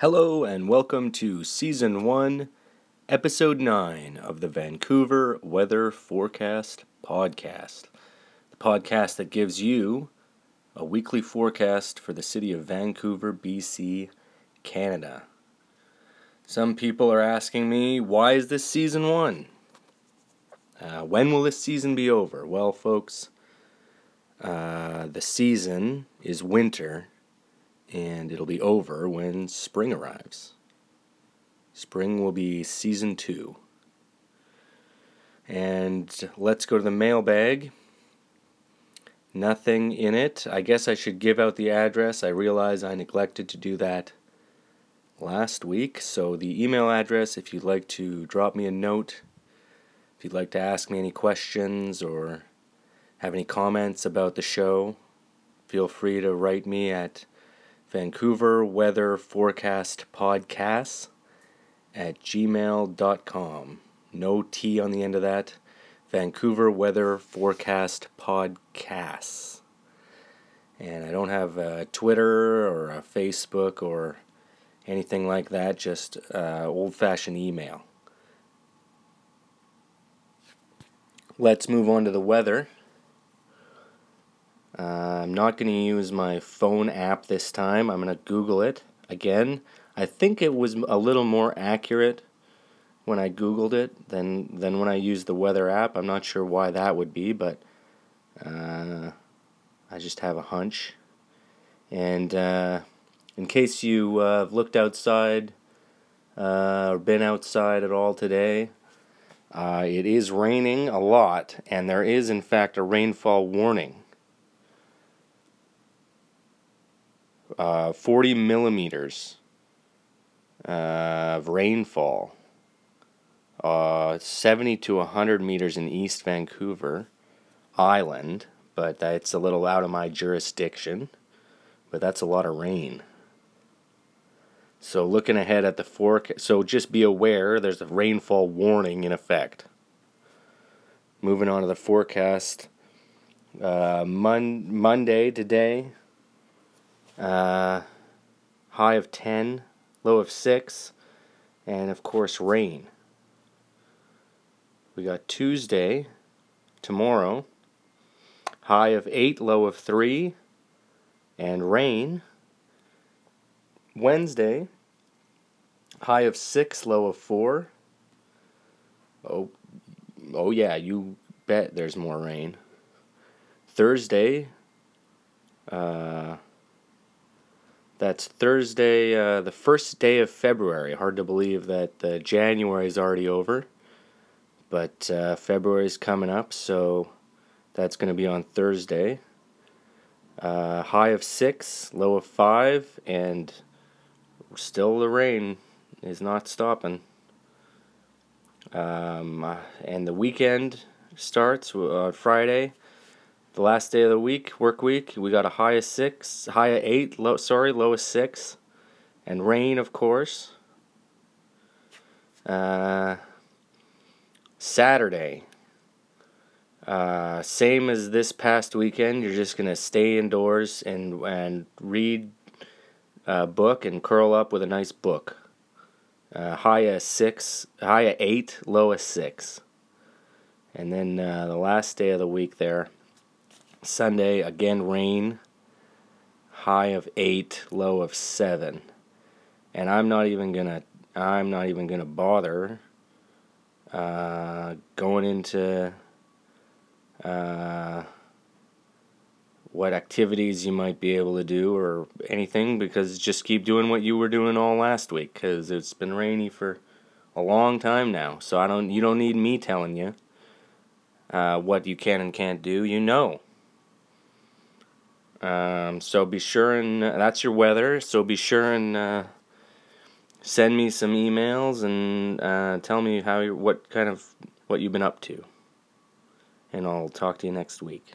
Hello, and welcome to Season 1, Episode 9 of the Vancouver Weather Forecast Podcast. The podcast that gives you a weekly forecast for the city of Vancouver, BC, Canada. Some people are asking me, why is this Season 1? Uh, when will this season be over? Well, folks, uh, the season is winter and it'll be over when spring arrives. Spring will be season two. And let's go to the mailbag. Nothing in it. I guess I should give out the address. I realize I neglected to do that last week. So, the email address, if you'd like to drop me a note, if you'd like to ask me any questions or have any comments about the show, feel free to write me at Vancouver Weather Forecast Podcasts at gmail.com. No T on the end of that. Vancouver Weather Forecast Podcasts. And I don't have a Twitter or a Facebook or anything like that, just uh, old fashioned email. Let's move on to the weather. Uh, I'm not going to use my phone app this time. I'm going to Google it again. I think it was a little more accurate when I Googled it than, than when I used the weather app. I'm not sure why that would be, but uh, I just have a hunch. And uh, in case you uh, have looked outside uh, or been outside at all today, uh, it is raining a lot, and there is, in fact, a rainfall warning. Uh, 40 millimeters uh, of rainfall, uh, 70 to 100 meters in East Vancouver Island, but that's a little out of my jurisdiction. But that's a lot of rain. So looking ahead at the forecast, so just be aware there's a rainfall warning in effect. Moving on to the forecast, uh, Mon- Monday today, uh, high of 10, low of 6, and of course, rain. We got Tuesday, tomorrow, high of 8, low of 3, and rain. Wednesday, high of 6, low of 4. Oh, oh yeah, you bet there's more rain. Thursday, uh, that's Thursday, uh, the first day of February. Hard to believe that uh, January is already over, but uh, February is coming up, so that's going to be on Thursday. Uh, high of six, low of five, and still the rain is not stopping. Um, uh, and the weekend starts on uh, Friday the last day of the week, work week, we got a high of six, high of eight, low sorry, low of six, and rain, of course. Uh, Saturday, uh, same as this past weekend. You're just gonna stay indoors and and read a book and curl up with a nice book. Uh, high of six, high of eight, low of six, and then uh, the last day of the week there Sunday, again, rain. High of 8, low of 7. And I'm not even going to I'm not even going to bother uh, going into uh, what activities you might be able to do or anything because just keep doing what you were doing all last week because it's been rainy for a long time now. So I don't you don't need me telling you uh, what you can and can't do. You know. Um, so be sure and uh, that's your weather. So be sure and uh, send me some emails and uh, tell me how you what kind of what you've been up to. And I'll talk to you next week.